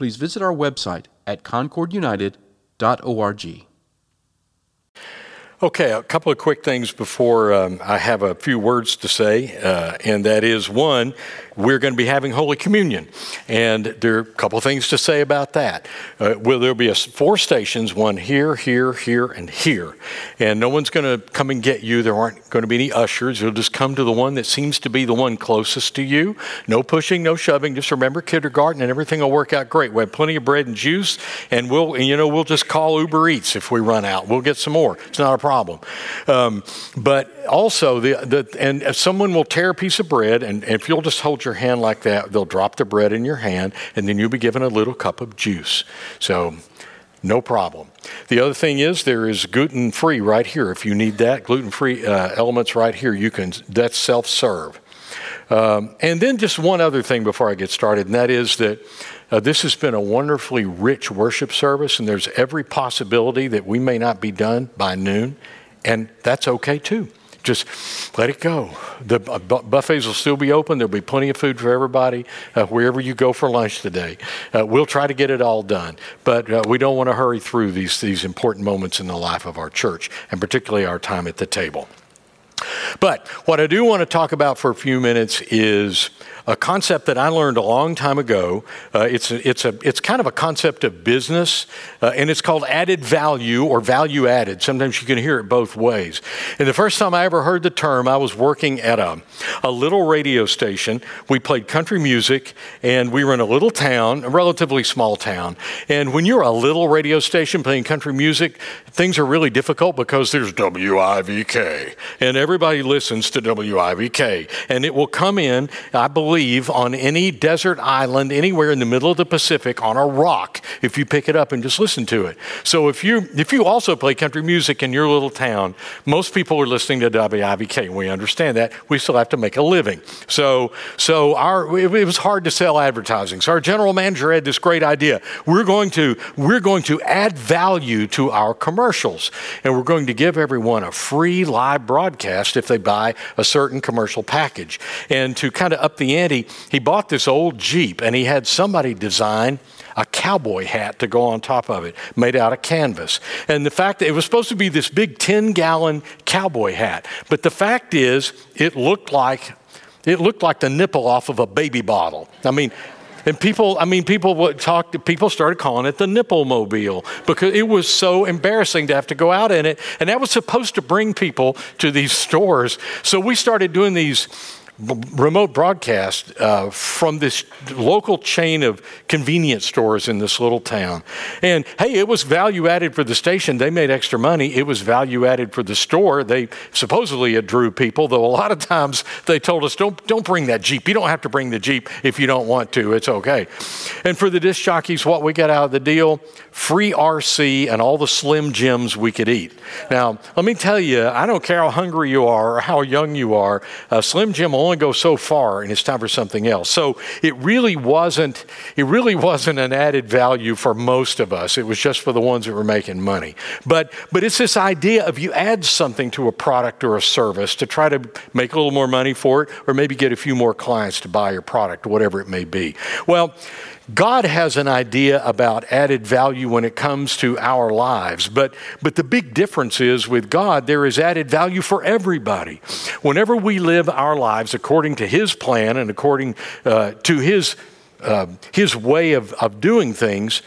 please visit our website at concordunited.org. Okay, a couple of quick things before um, I have a few words to say, uh, and that is one, we're going to be having Holy Communion. And there are a couple of things to say about that. Uh, well, there'll be a, four stations one here, here, here, and here. And no one's going to come and get you. There aren't going to be any ushers. You'll just come to the one that seems to be the one closest to you. No pushing, no shoving. Just remember kindergarten and everything will work out great. We have plenty of bread and juice, and we'll, and, you know, we'll just call Uber Eats if we run out. We'll get some more. It's not a problem. Um, but also, the, the, and if someone will tear a piece of bread, and, and if you'll just hold your your hand like that, they'll drop the bread in your hand, and then you'll be given a little cup of juice. So, no problem. The other thing is there is gluten free right here. If you need that, gluten free uh, elements right here, you can. That's self serve. Um, and then just one other thing before I get started, and that is that uh, this has been a wonderfully rich worship service, and there's every possibility that we may not be done by noon, and that's okay too just let it go. The buffets will still be open. There'll be plenty of food for everybody uh, wherever you go for lunch today. Uh, we'll try to get it all done, but uh, we don't want to hurry through these, these important moments in the life of our church, and particularly our time at the table. But what I do want to talk about for a few minutes is a concept that I learned a long time ago. Uh, it's, a, it's, a, it's kind of a concept of business, uh, and it's called added value or value added. Sometimes you can hear it both ways. And the first time I ever heard the term, I was working at a, a little radio station. We played country music, and we were in a little town, a relatively small town. And when you're a little radio station playing country music, things are really difficult because there's WIVK, and everybody listens to WIVK. And it will come in, I believe believe, on any desert island anywhere in the middle of the Pacific on a rock if you pick it up and just listen to it. So if you if you also play country music in your little town, most people are listening to and we understand that. We still have to make a living. So so our it, it was hard to sell advertising. So our general manager had this great idea. We're going to we're going to add value to our commercials, and we're going to give everyone a free live broadcast if they buy a certain commercial package. And to kind of up the he, he bought this old Jeep and he had somebody design a cowboy hat to go on top of it, made out of canvas. And the fact that it was supposed to be this big 10 gallon cowboy hat, but the fact is, it looked like it looked like the nipple off of a baby bottle. I mean, and people, I mean, people would talk people started calling it the nipple mobile because it was so embarrassing to have to go out in it. And that was supposed to bring people to these stores. So we started doing these remote broadcast uh, from this local chain of convenience stores in this little town. And hey, it was value added for the station. They made extra money. It was value added for the store. They supposedly it drew people, though a lot of times they told us, don't, don't bring that Jeep. You don't have to bring the Jeep if you don't want to. It's okay. And for the disc jockeys, what we got out of the deal, free RC and all the Slim Jims we could eat. Now, let me tell you, I don't care how hungry you are or how young you are, Slim Jim only go so far and it's time for something else. So it really wasn't it really wasn't an added value for most of us. It was just for the ones that were making money. But but it's this idea of you add something to a product or a service to try to make a little more money for it or maybe get a few more clients to buy your product, whatever it may be. Well, God has an idea about added value when it comes to our lives, but, but the big difference is with God, there is added value for everybody. Whenever we live our lives according to His plan and according uh, to His, uh, his way of, of doing things,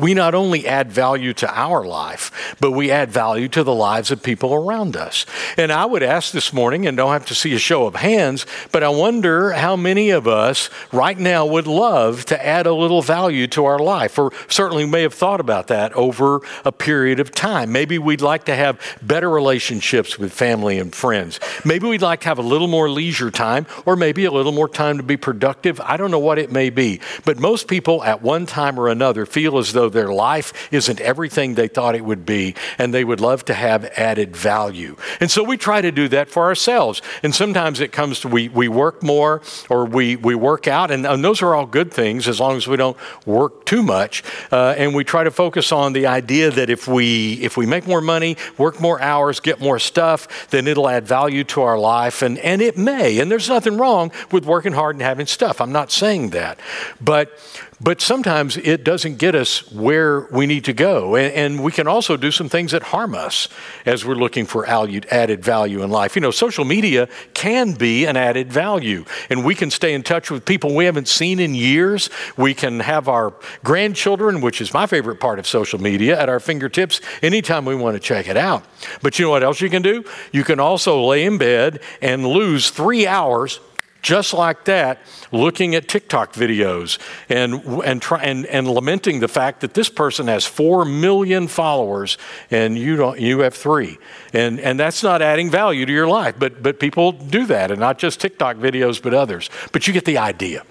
we not only add value to our life, but we add value to the lives of people around us. And I would ask this morning, and don't have to see a show of hands, but I wonder how many of us right now would love to add a little value to our life, or certainly may have thought about that over a period of time. Maybe we'd like to have better relationships with family and friends. Maybe we'd like to have a little more leisure time, or maybe a little more time to be productive. I don't know what it may be. But most people at one time or another feel as though their life isn't everything they thought it would be, and they would love to have added value. And so we try to do that for ourselves. And sometimes it comes to we, we work more or we, we work out, and, and those are all good things as long as we don't work too much. Uh, and we try to focus on the idea that if we if we make more money, work more hours, get more stuff, then it'll add value to our life. And, and it may. And there's nothing wrong with working hard and having stuff. I'm not saying that. But but sometimes it doesn't get us where we need to go. And, and, we can also do some things that harm us as we're looking for added value in life. You know, social media can be an added value, and we can stay in touch with people we haven't seen in years. We can have our grandchildren, which is my favorite part of social media, at our fingertips anytime we want to check it out. But you know what else you can do? You can also lay in bed and lose three hours just like that, looking at TikTok videos and, and, try, and, and lamenting the fact that this person has 4 million followers and you, don't, you have three. And, and that's not adding value to your life, but, but people do that, and not just TikTok videos, but others. But you get the idea.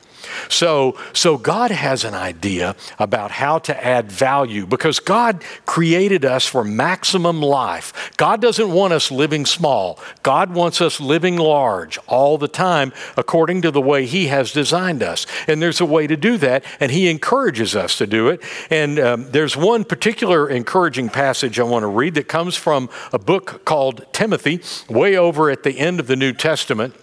So, so God has an idea about how to add value because God created us for maximum life. God doesn't want us living small. God wants us living large all the time according to the way He has designed us. And there's a way to do that, and He encourages us to do it. And um, there's one particular encouraging passage I want to read that comes from a book called Timothy, way over at the end of the New Testament.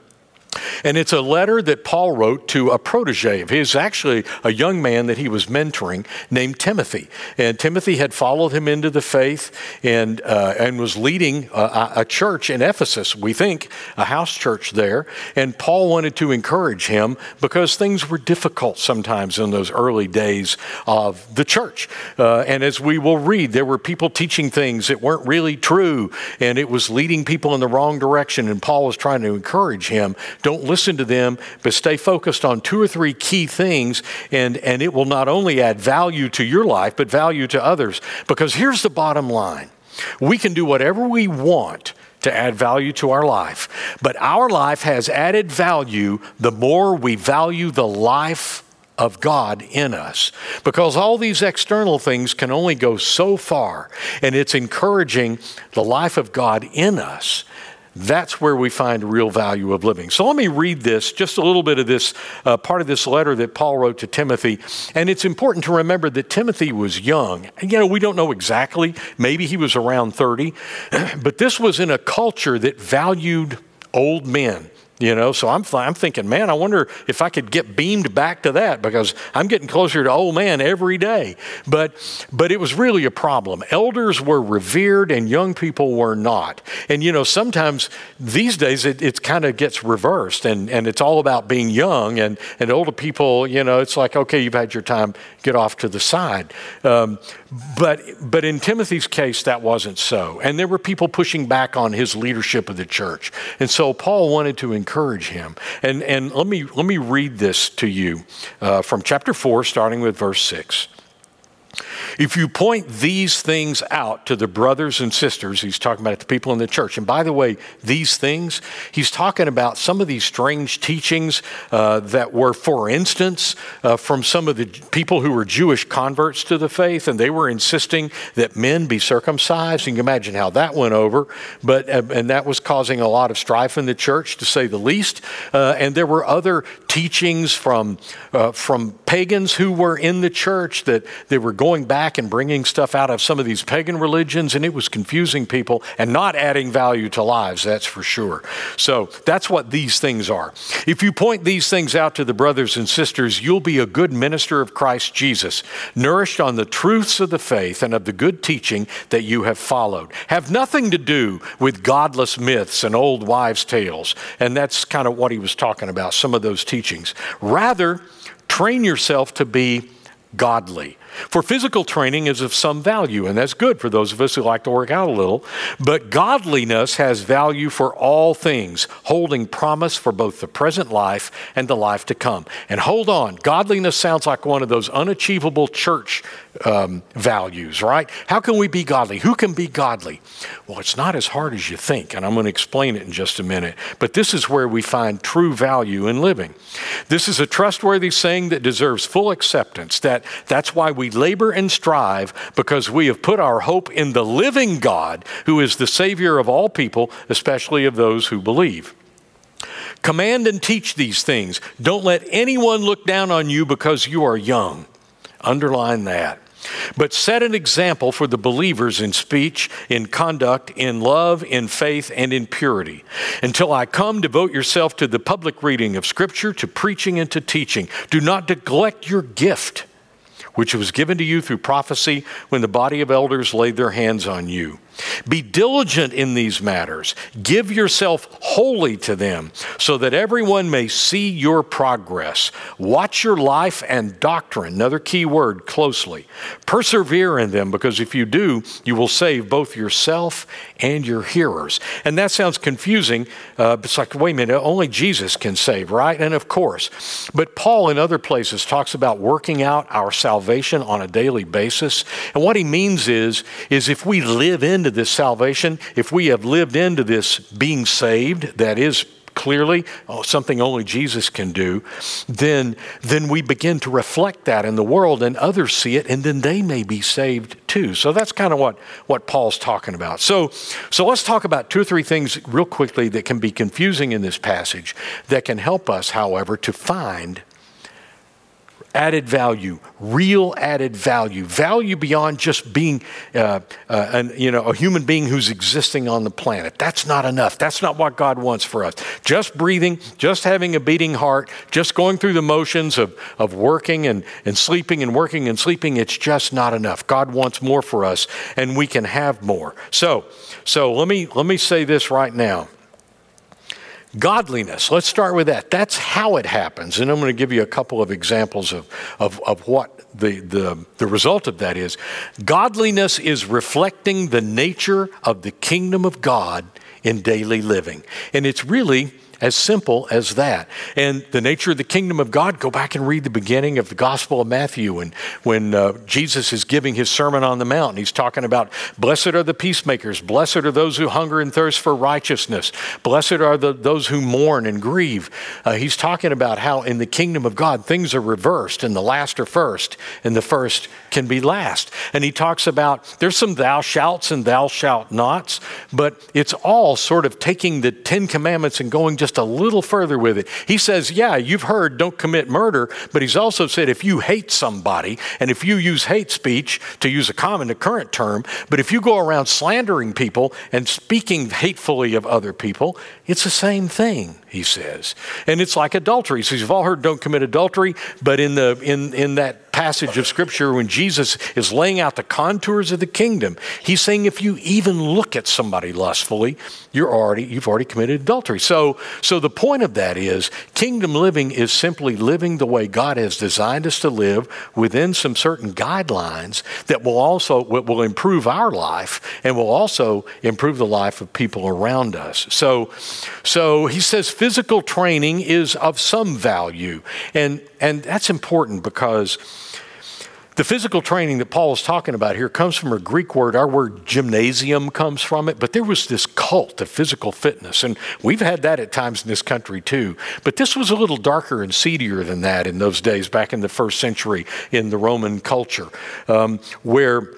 And it's a letter that Paul wrote to a protege of his, actually a young man that he was mentoring named Timothy. And Timothy had followed him into the faith and, uh, and was leading a, a, church in Ephesus, we think, a house church there. And Paul wanted to encourage him because things were difficult sometimes in those early days of the church. Uh, and as we will read, there were people teaching things that weren't really true, and it was leading people in the wrong direction. And Paul was trying to encourage him don't listen to them, but stay focused on two or three key things, and, and it will not only add value to your life, but value to others. Because here's the bottom line we can do whatever we want to add value to our life, but our life has added value the more we value the life of God in us. Because all these external things can only go so far, and it's encouraging the life of God in us that's where we find real value of living. So let me read this, just a little bit of this uh, part of this letter that Paul wrote to Timothy. And it's important to remember that Timothy was young. You know, we don't know exactly. Maybe he was around 30. but this was in a culture that valued old men. You know, so I'm, I'm thinking, man, I wonder if I could get beamed back to that because I'm getting closer to old man every day. But, but it was really a problem. Elders were revered and young people were not. And, you know, sometimes these days it, it kind of gets reversed and, and it's all about being young and, and older people, you know, it's like, okay, you've had your time, get off to the side. Um, but, but in Timothy's case, that wasn't so. And there were people pushing back on his leadership of the church. And so Paul wanted to encourage him. And, and let, me, let me read this to you uh, from chapter 4, starting with verse 6. If you point these things out to the brothers and sisters, he's talking about the people in the church. And by the way, these things, he's talking about some of these strange teachings uh, that were, for instance, uh, from some of the people who were Jewish converts to the faith, and they were insisting that men be circumcised. And you can imagine how that went over, but uh, and that was causing a lot of strife in the church, to say the least. Uh, and there were other teachings from uh, from pagans who were in the church that they were going back and bringing stuff out of some of these pagan religions, and it was confusing people and not adding value to lives, that's for sure. So that's what these things are. If you point these things out to the brothers and sisters, you'll be a good minister of Christ Jesus, nourished on the truths of the faith and of the good teaching that you have followed. Have nothing to do with godless myths and old wives' tales. And that's kind of what he was talking about, some of those teachings. Rather, train yourself to be godly. For physical training is of some value, and that's good for those of us who like to work out a little. But godliness has value for all things, holding promise for both the present life and the life to come. And hold on, godliness sounds like one of those unachievable church um, values, right? How can we be godly? Who can be godly? Well, it's not as hard as you think, and I'm going to explain it in just a minute. But this is where we find true value in living. This is a trustworthy saying that deserves full acceptance. That that's why we labor and strive because we have put our hope in the living God, who is the Savior of all people, especially of those who believe. Command and teach these things. Don't let anyone look down on you because you are young. Underline that. But set an example for the believers in speech, in conduct, in love, in faith, and in purity. Until I come, devote yourself to the public reading of Scripture, to preaching, and to teaching. Do not neglect your gift, which was given to you through prophecy when the body of elders laid their hands on you. Be diligent in these matters. Give yourself wholly to them, so that everyone may see your progress. Watch your life and doctrine, another key word, closely. Persevere in them, because if you do, you will save both yourself and your hearers. And that sounds confusing. Uh, it's like, wait a minute, only Jesus can save, right? And of course. But Paul, in other places, talks about working out our salvation on a daily basis. And what he means is, is if we live in into this salvation, if we have lived into this being saved, that is clearly oh, something only Jesus can do, then, then we begin to reflect that in the world and others see it and then they may be saved too. So that's kind of what, what Paul's talking about. So, so let's talk about two or three things real quickly that can be confusing in this passage that can help us, however, to find added value, real added value, value beyond just being, uh, uh, an, you know, a human being who's existing on the planet. That's not enough. That's not what God wants for us. Just breathing, just having a beating heart, just going through the motions of, of working and, and sleeping and working and sleeping, it's just not enough. God wants more for us, and we can have more. So, so let me let me say this right now. Godliness, let's start with that. That's how it happens. And I'm going to give you a couple of examples of, of, of what the, the, the result of that is. Godliness is reflecting the nature of the kingdom of God in daily living. And it's really as simple as that. And the nature of the kingdom of God, go back and read the beginning of the Gospel of Matthew. And when uh, Jesus is giving his Sermon on the Mount, he's talking about blessed are the peacemakers, blessed are those who hunger and thirst for righteousness, blessed are the, those who mourn and grieve. Uh, he's talking about how in the kingdom of God things are reversed and the last are first and the first can be last. And he talks about there's some thou shalt and thou shalt nots, but it's all sort of taking the Ten Commandments and going just just a little further with it. He says, Yeah, you've heard don't commit murder, but he's also said if you hate somebody, and if you use hate speech, to use a common, a current term, but if you go around slandering people and speaking hatefully of other people, it's the same thing, he says. And it's like adultery. So you've all heard don't commit adultery, but in, the, in, in that passage of Scripture when Jesus is laying out the contours of the kingdom. He's saying if you even look at somebody lustfully, you're already, you've already committed adultery. So, so the point of that is kingdom living is simply living the way God has designed us to live within some certain guidelines that will also will improve our life and will also improve the life of people around us. So, so he says physical training is of some value. And, and that's important because the physical training that Paul is talking about here comes from a Greek word. Our word gymnasium comes from it, but there was this cult of physical fitness, and we've had that at times in this country too. But this was a little darker and seedier than that in those days, back in the first century in the Roman culture, um, where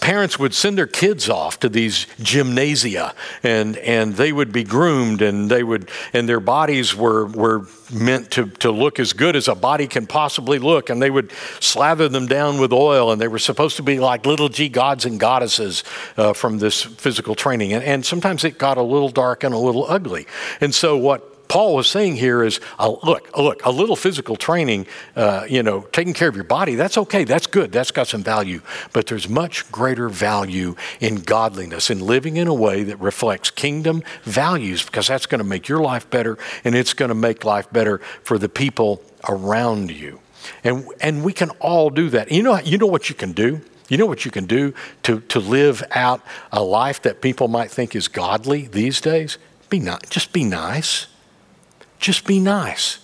parents would send their kids off to these gymnasia and, and they would be groomed and they would and their bodies were, were meant to, to look as good as a body can possibly look and they would slather them down with oil and they were supposed to be like little g gods and goddesses uh, from this physical training. And, and sometimes it got a little dark and a little ugly. And so what Paul was saying here is, uh, look, look, a little physical training, uh, you know, taking care of your body, that's okay, that's good, that's got some value. But there's much greater value in godliness, in living in a way that reflects kingdom values, because that's going to make your life better and it's going to make life better for the people around you. And, and we can all do that. You know, you know what you can do? You know what you can do to, to live out a life that people might think is godly these days? Be not, just be nice. Just be nice.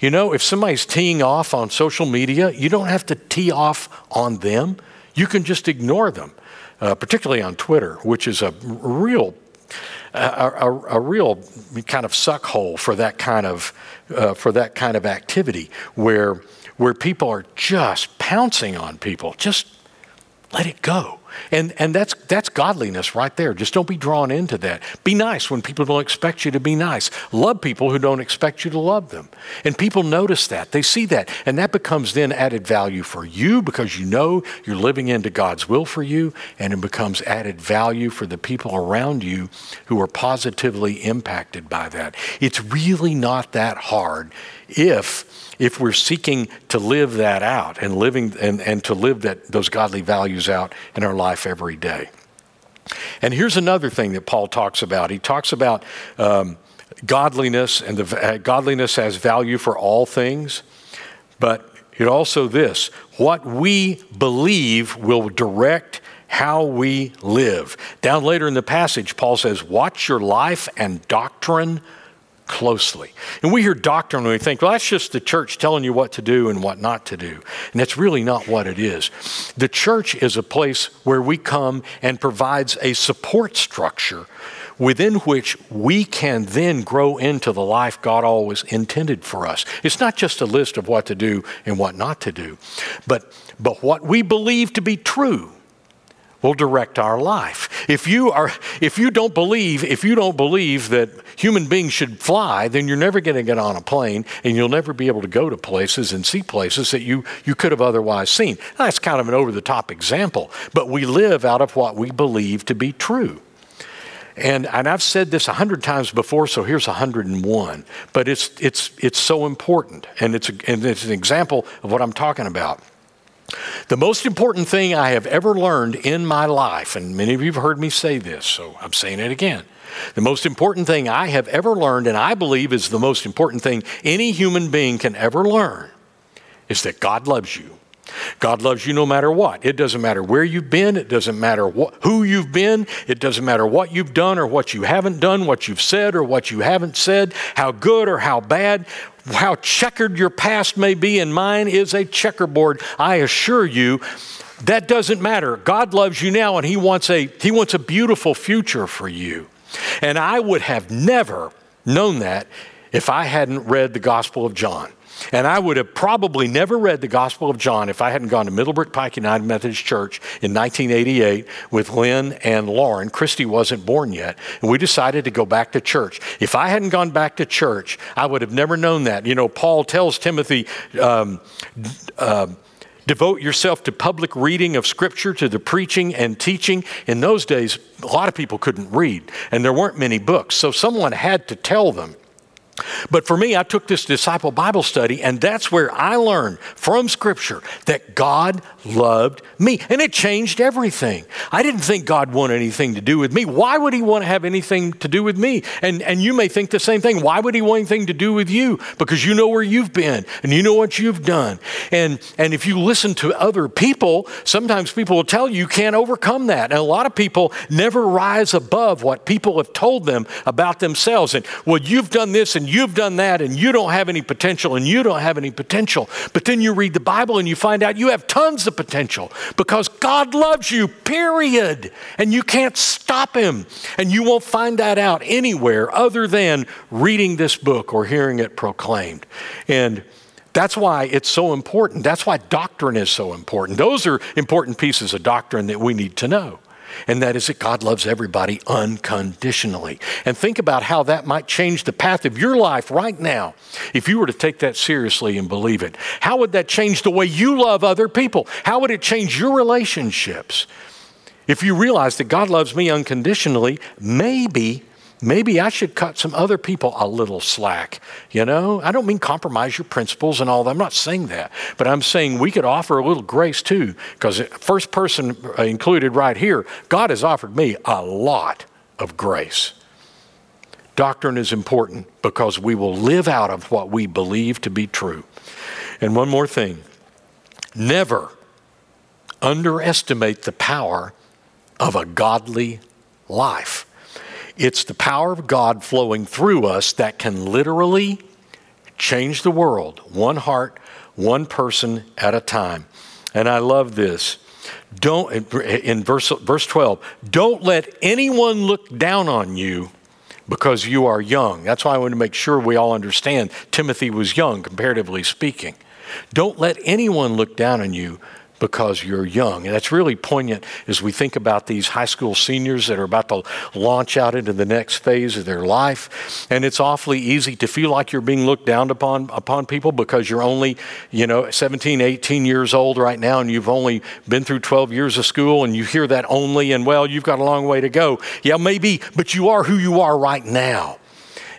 You know, if somebody's teeing off on social media, you don't have to tee off on them. You can just ignore them, uh, particularly on Twitter, which is a real a, a, a, real kind of suck hole for that kind of uh, for that kind of activity where where people are just pouncing on people. Just let it go. And, and that's, that's godliness right there. Just don't be drawn into that. Be nice when people don't expect you to be nice. Love people who don't expect you to love them. And people notice that. They see that. And that becomes then added value for you because you know you're living into God's will for you. And it becomes added value for the people around you who are positively impacted by that. It's really not that hard if if we're seeking to live that out and living and, and to live that those godly values out in our life every day. And here's another thing that Paul talks about. He talks about um, godliness and the uh, godliness has value for all things, but it also this: what we believe will direct how we live. Down later in the passage, Paul says, "Watch your life and doctrine." Closely. And we hear doctrine and we think, well, that's just the church telling you what to do and what not to do. And that's really not what it is. The church is a place where we come and provides a support structure within which we can then grow into the life God always intended for us. It's not just a list of what to do and what not to do, but, but what we believe to be true will direct our life. If you are if you don't believe, if you don't believe that human beings should fly, then you're never going to get on a plane and you'll never be able to go to places and see places that you you could have otherwise seen. Now, that's kind of an over the top example, but we live out of what we believe to be true. And, and I've said this a hundred times before, so here's a hundred and one. But it's, it's, it's so important, and it's, a, and it's an example of what I'm talking about. The most important thing I have ever learned in my life, and many of you have heard me say this, so I'm saying it again. The most important thing I have ever learned, and I believe is the most important thing any human being can ever learn, is that God loves you. God loves you no matter what. It doesn't matter where you've been. It doesn't matter who you've been. It doesn't matter what you've done or what you haven't done, what you've said or what you haven't said, how good or how bad, how checkered your past may be, and mine is a checkerboard. I assure you, that doesn't matter. God loves you now, and He wants a, he wants a beautiful future for you. And I would have never known that if I hadn't read the Gospel of John. And I would have probably never read the Gospel of John if I hadn't gone to Middlebrook Pike United Methodist Church in 1988 with Lynn and Lauren. Christy wasn't born yet. And we decided to go back to church. If I hadn't gone back to church, I would have never known that. You know, Paul tells Timothy, um, uh, devote yourself to public reading of Scripture, to the preaching and teaching. In those days, a lot of people couldn't read, and there weren't many books. So someone had to tell them. But for me, I took this disciple Bible study, and that's where I learned from Scripture that God loved me. And it changed everything. I didn't think God wanted anything to do with me. Why would He want to have anything to do with me? And, and you may think the same thing. Why would He want anything to do with you? Because you know where you've been and you know what you've done. And, and if you listen to other people, sometimes people will tell you you can't overcome that. And a lot of people never rise above what people have told them about themselves. And, well, you've done this and you've done that and you don't have any potential and you don't have any potential. But then you read the Bible and you find out you have tons of potential because God loves you, period. And you can't stop Him. And you won't find that out anywhere other than reading this book or hearing it proclaimed. And that's why it's so important. That's why doctrine is so important. Those are important pieces of doctrine that we need to know and that is that God loves everybody unconditionally. And think about how that might change the path of your life right now if you were to take that seriously and believe it. How would that change the way you love other people? How would it change your relationships? If you realize that God loves me unconditionally, maybe maybe I should cut some other people a little slack. You know, I don't mean compromise your principles and all that. I'm not saying that. But I'm saying we could offer a little grace too, because first person uh, included right here, God has offered me a lot of grace. Doctrine is important because we will live out of what we believe to be true. And one more thing never underestimate the power of a godly life. It's the power of God flowing through us that can literally change the world, one heart, one person at a time. And I love this. Don't in verse verse 12, don't let anyone look down on you because you are young. That's why I want to make sure we all understand Timothy was young comparatively speaking. Don't let anyone look down on you because you're young. And that's really poignant as we think about these high school seniors that are about to launch out into the next phase of their life. And it's awfully easy to feel like you're being looked down upon upon people because you're only, you know, 17, 18 years old right now and you've only been through 12 years of school and you hear that only and well, you've got a long way to go. Yeah, maybe, but you are who you are right now.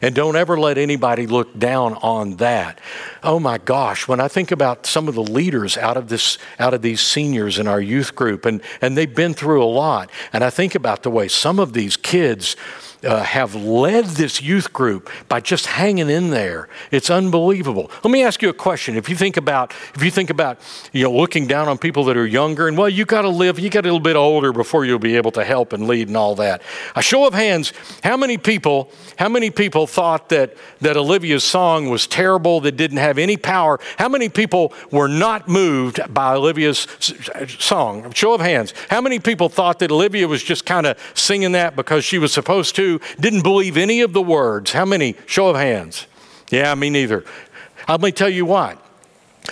And don't ever let anybody look down on that. Oh my gosh, when I think about some of the leaders out of this out of these seniors in our youth group and and they've been through a lot and I think about the way some of these kids uh, have led this youth group by just hanging in there. It's unbelievable. Let me ask you a question. If you think about, if you think about, you know, looking down on people that are younger, and well, you got to live, you got a little bit older before you'll be able to help and lead and all that. A show of hands, how many people, how many people thought that that Olivia's song was terrible, that didn't have any power? How many people were not moved by Olivia's song? Show of hands. How many people thought that Olivia was just kind of singing that because she was supposed to? Didn't believe any of the words. How many? Show of hands. Yeah, me neither. Let me tell you what.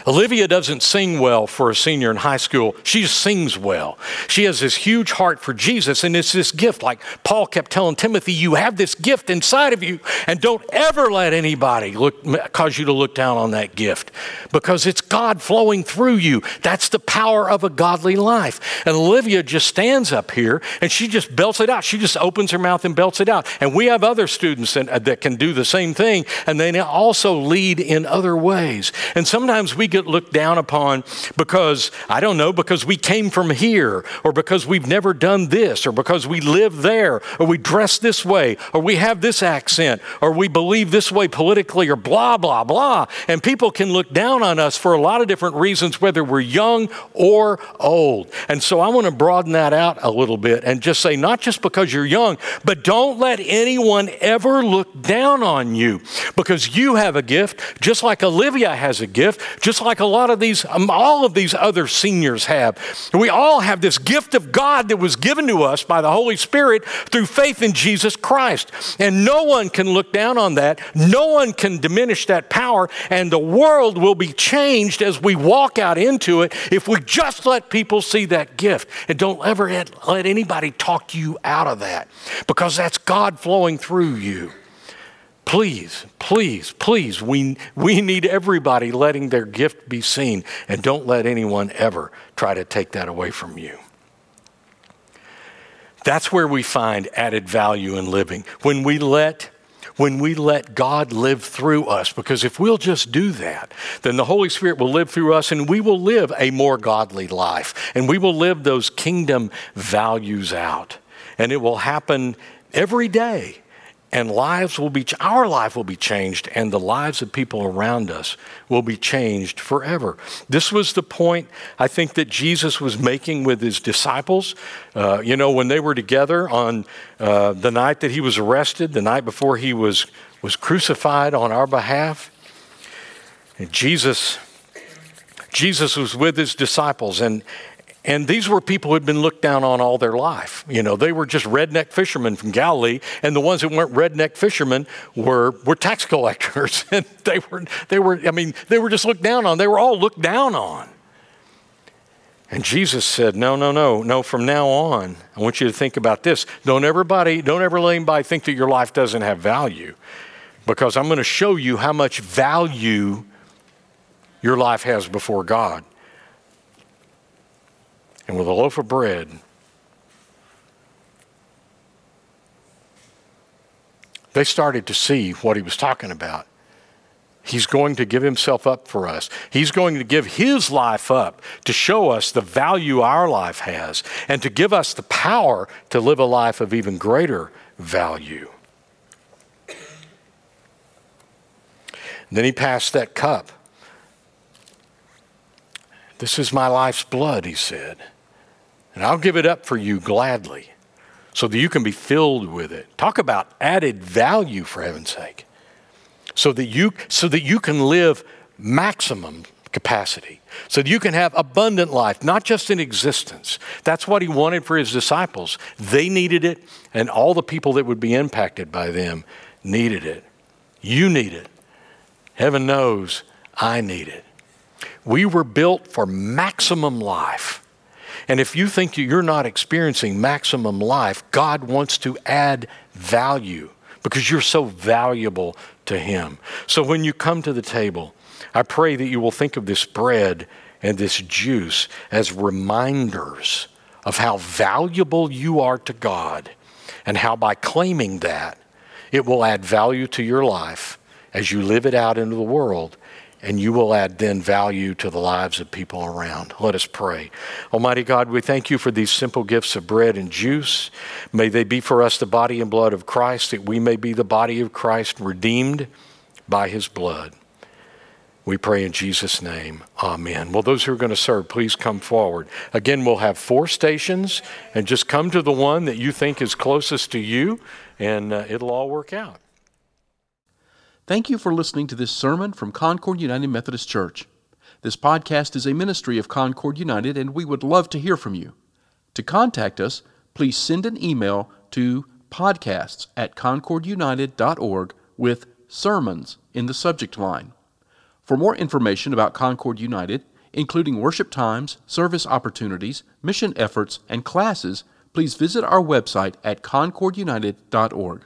Olivia doesn't sing well for a senior in high school. She sings well. She has this huge heart for Jesus, and it's this gift. Like Paul kept telling Timothy, you have this gift inside of you, and don't ever let anybody look, cause you to look down on that gift because it's God flowing through you. That's the power of a godly life. And Olivia just stands up here and she just belts it out. She just opens her mouth and belts it out. And we have other students that, uh, that can do the same thing, and they also lead in other ways. And sometimes we get looked down upon because, I don't know, because we came from here, or because we've never done this, or because we live there, or we dress this way, or we have this accent, or we believe this way politically, or blah, blah, blah. And people can look down on us for a lot of different reasons, whether we're young or old. And so I want to broaden that out a little bit and just say, not just because you're young, but don't let anyone ever look down on you because you have a gift, just like Olivia has a gift, just like a lot of these, um, all of these other seniors have. We all have this gift of God that was given to us by the Holy Spirit through faith in Jesus Christ. And no one can look down on that. No one can diminish that power. And the world will be changed as we walk out into it if we just let people see that gift. And don't ever let anybody talk you out of that because that's God flowing through you. Please, please, please, we, we need everybody letting their gift be seen, and don't let anyone ever try to take that away from you. That's where we find added value in living. When we let when we let God live through us. Because if we'll just do that, then the Holy Spirit will live through us and we will live a more godly life. And we will live those kingdom values out. And it will happen every day and lives will be our life will be changed and the lives of people around us will be changed forever. This was the point i think that jesus was making with his disciples. Uh, you know when they were together on uh, the night that he was arrested the night before he was was crucified on our behalf and jesus jesus was with his disciples and and these were people who had been looked down on all their life. You know, they were just redneck fishermen from Galilee, and the ones that weren't redneck fishermen were, were tax collectors. and they were, they were, I mean, they were just looked down on. They were all looked down on. And Jesus said, No, no, no, no, from now on, I want you to think about this. Don't everybody, don't ever let anybody think that your life doesn't have value. Because I'm going to show you how much value your life has before God and with a loaf of bread. They started to see what he was talking about. He's going to give himself up for us. He's going to give his life up to show us the value our life has and to give us the power to live a life of even greater value. then he passed that cup This is my life's blood, he said. And I'll give it up for you gladly so that you can be filled with it. Talk about added value, for heaven's sake. So that you, so that you can live maximum capacity, so that you can have abundant life, not just in existence. That's what he wanted for his disciples. They needed it, and all the people that would be impacted by them needed it. You need it. Heaven knows I need it. We were built for maximum life. And if you think you're not experiencing maximum life, God wants to add value because you're so valuable to Him. So when you come to the table, I pray that you will think of this bread and this juice as reminders of how valuable you are to God and how by claiming that, it will add value to your life as you live it out into the world and you will add then value to the lives of people around. Let us pray. Almighty God, we thank you for these simple gifts of bread and juice. May they be for us the body and blood of Christ, that we may be the body of Christ redeemed by his blood. We pray in Jesus' name. Amen. Well, those who are going to serve, please come forward. Again, we'll have four stations, and just come to the one that you think is closest to you, and uh, it'll all work out. Thank you for listening to this sermon from Concord United Methodist Church. This podcast is a ministry of Concord United, and we would love to hear from you. To contact us, please send an email to podcasts at concordunited.org with sermons in the subject line. For more information about Concord United, including worship times, service opportunities, mission efforts, and classes, please visit our website at concordunited.org.